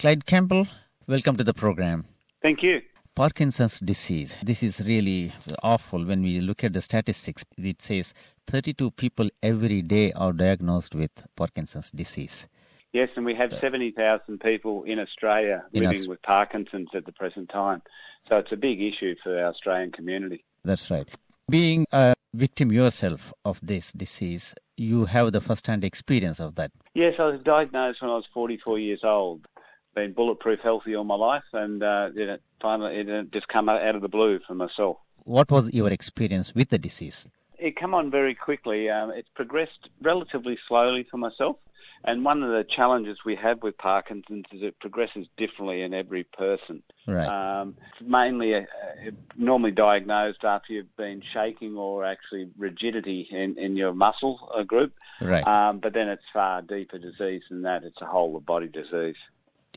Clyde Campbell, welcome to the program. Thank you. Parkinson's disease. This is really awful when we look at the statistics. It says 32 people every day are diagnosed with Parkinson's disease. Yes, and we have 70,000 people in Australia In living Aus- with Parkinson's at the present time. So it's a big issue for our Australian community. That's right. Being a victim yourself of this disease, you have the first-hand experience of that. Yes, I was diagnosed when I was 44 years old. Been bulletproof healthy all my life, and uh, it finally it uh, just come out of the blue for myself. What was your experience with the disease? It came on very quickly. Um, it's progressed relatively slowly for myself. And one of the challenges we have with Parkinson's is it progresses differently in every person. Right. Um, it's mainly uh, normally diagnosed after you've been shaking or actually rigidity in, in your muscle uh, group. right. Um, but then it's far deeper disease than that. It's a whole of body disease.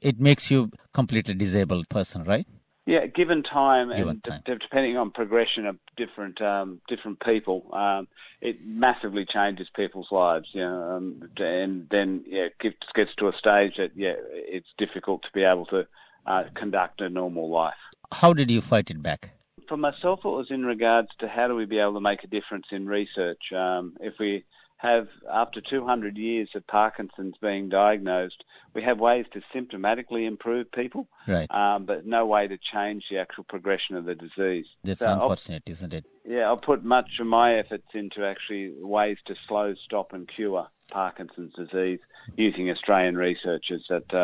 It makes you completely disabled person, right? Yeah, given time Given and time. de- depending on progression of different um, different people, um, it massively changes people's lives. You know, um, and then yeah, it gets, gets to a stage that yeah, it's difficult to be able to uh, conduct a normal life. How did you fight it back? For myself, it was in regards to how do we be able to make a difference in research. Um, if we have, after 200 years of Parkinson's being diagnosed, we have ways to symptomatically improve people, Right. um, but no way to change the actual progression of the disease. That's So I'll- unfortunate, isn't it? Yeah, I'll put much of my efforts into actually ways to slow, stop and cure Parkinson's disease using Australian researchers that uh,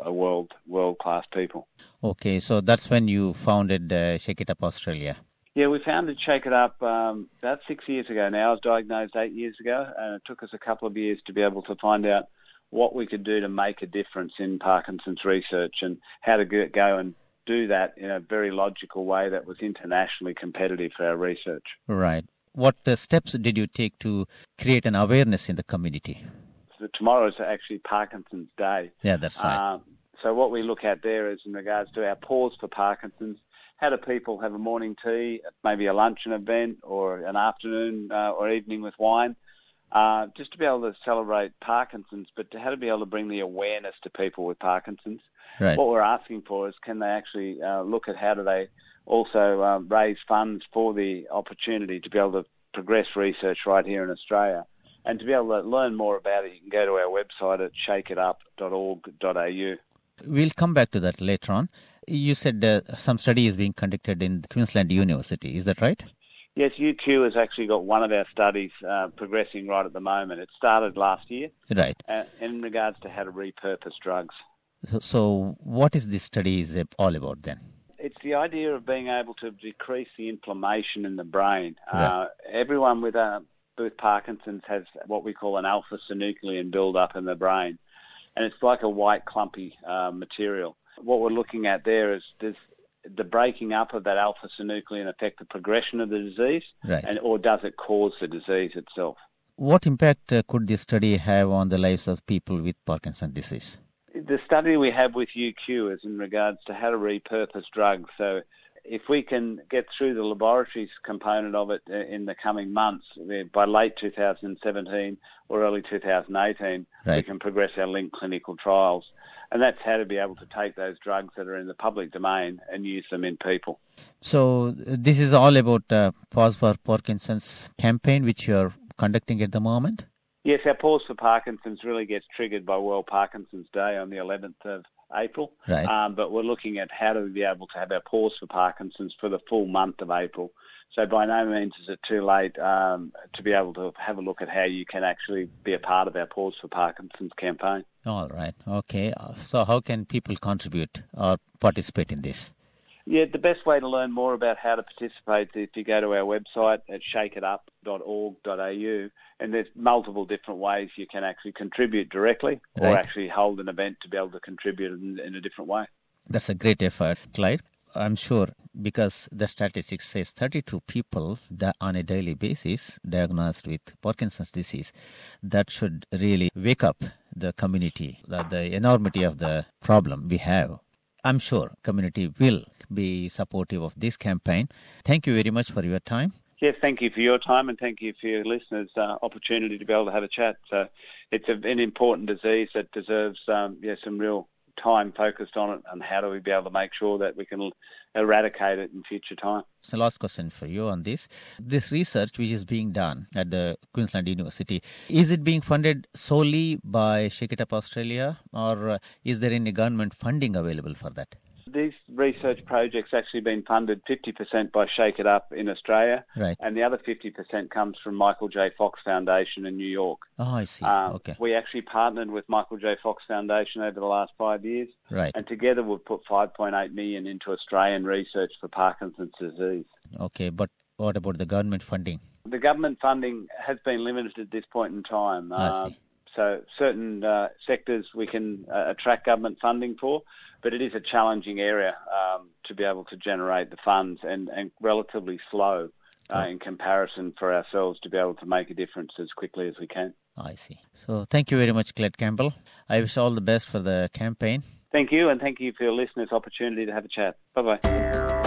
are, are world, world-class people. Okay, so that's when you founded uh, Shake It Up Australia. Yeah, we founded Shake It Up um, about six years ago now. I was diagnosed eight years ago, and it took us a couple of years to be able to find out what we could do to make a difference in Parkinson's research and how to go go and do that in a very logical way that was internationally competitive for our research. Right. What uh, steps did you take to create an awareness in the community? So tomorrow is actually Parkinson's Day. Yeah, that's right. Um, so what we look at there is in regards to our pause for Parkinson's. How do people have a morning tea, maybe a luncheon event, or an afternoon uh, or evening with wine, uh, just to be able to celebrate Parkinson's, but to how to be able to bring the awareness to people with Parkinson's. right. What we're asking for is can they actually uh, look at how do they also uh, raise funds for the opportunity to be able to progress research right here in Australia. And to be able to learn more about it, you can go to our website at shakeitup.org.au. We'll come back to that later on. You said uh, some study is being conducted in Queensland University. Is that right? Yes, UQ has actually got one of our studies uh, progressing right at the moment. It started last year Right. uh, in regards to how to repurpose drugs. So, so what is this study is all about then? It's the idea of being able to decrease the inflammation in the brain. Right. Uh, everyone with uh, with Parkinson's has what we call an alpha-synuclein build-up in the brain, and it's like a white clumpy uh, material. What we're looking at there is does the breaking up of that alpha-synuclein affect the progression of the disease, Right. and or does it cause the disease itself? What impact uh, could this study have on the lives of people with Parkinson's disease? The study we have with UQ is in regards to how to repurpose drugs. So if we can get through the laboratories component of it uh, in the coming months, uh, by late 2017 or early 2018, we can progress our linked clinical trials. And that's how to be able to take those drugs that are in the public domain and use them in people. So uh, this is all about uh, Pause for Parkinson's campaign, which you are conducting at the moment. Yes, our Pause for Parkinson's really gets triggered by World Parkinson's Day on the 11th of April. Right. Um, but we're looking at how to be able to have our Pause for Parkinson's for the full month of April. So by no means is it too late um, to be able to have a look at how you can actually be a part of our Pause for Parkinson's campaign. All right. Okay. So how can people contribute or participate in this? Yeah, the best way to learn more about how to participate is if you go to our website at shakeitup.org.au and there's multiple different ways you can actually contribute directly or actually hold an event to be able to contribute in, in a different way. That's a great effort, Clyde. I'm sure because the statistics says 32 people di- on a daily basis diagnosed with Parkinson's disease. That should really wake up the community, the, the enormity of the problem we have. I'm sure community will be supportive of this campaign. Thank you very much for your time. Yes, thank you for your time and thank you for your listeners' uh, opportunity to be able to have a chat. So it's a, an important disease that deserves um, yeah, some real time focused on it and how do we be able to make sure that we can eradicate it in future time. So last question for you on this. This research which is being done at the Queensland University, is it being funded solely by Shake It Up Australia or is there any government funding available for that? Research projects actually been funded 50% by Shake It Up in Australia, right. and the other 50% comes from Michael J. Fox Foundation in New York. Oh, I see. Um, okay. We actually partnered with Michael J. Fox Foundation over the last five years, right. and together we've put 5.8 million into Australian research for Parkinson's disease. Okay, but what about the government funding? The government funding has been limited at this point in time. I Uh, see. So certain uh, sectors we can uh, attract government funding for, but it is a challenging area um, to be able to generate the funds and, and relatively slow uh, Oh. in comparison for ourselves to be able to make a difference as quickly as we can. I see. So thank you very much, Cled Campbell. I wish all the best for the campaign. Thank you, and thank you for your listeners' opportunity to have a chat. Bye bye.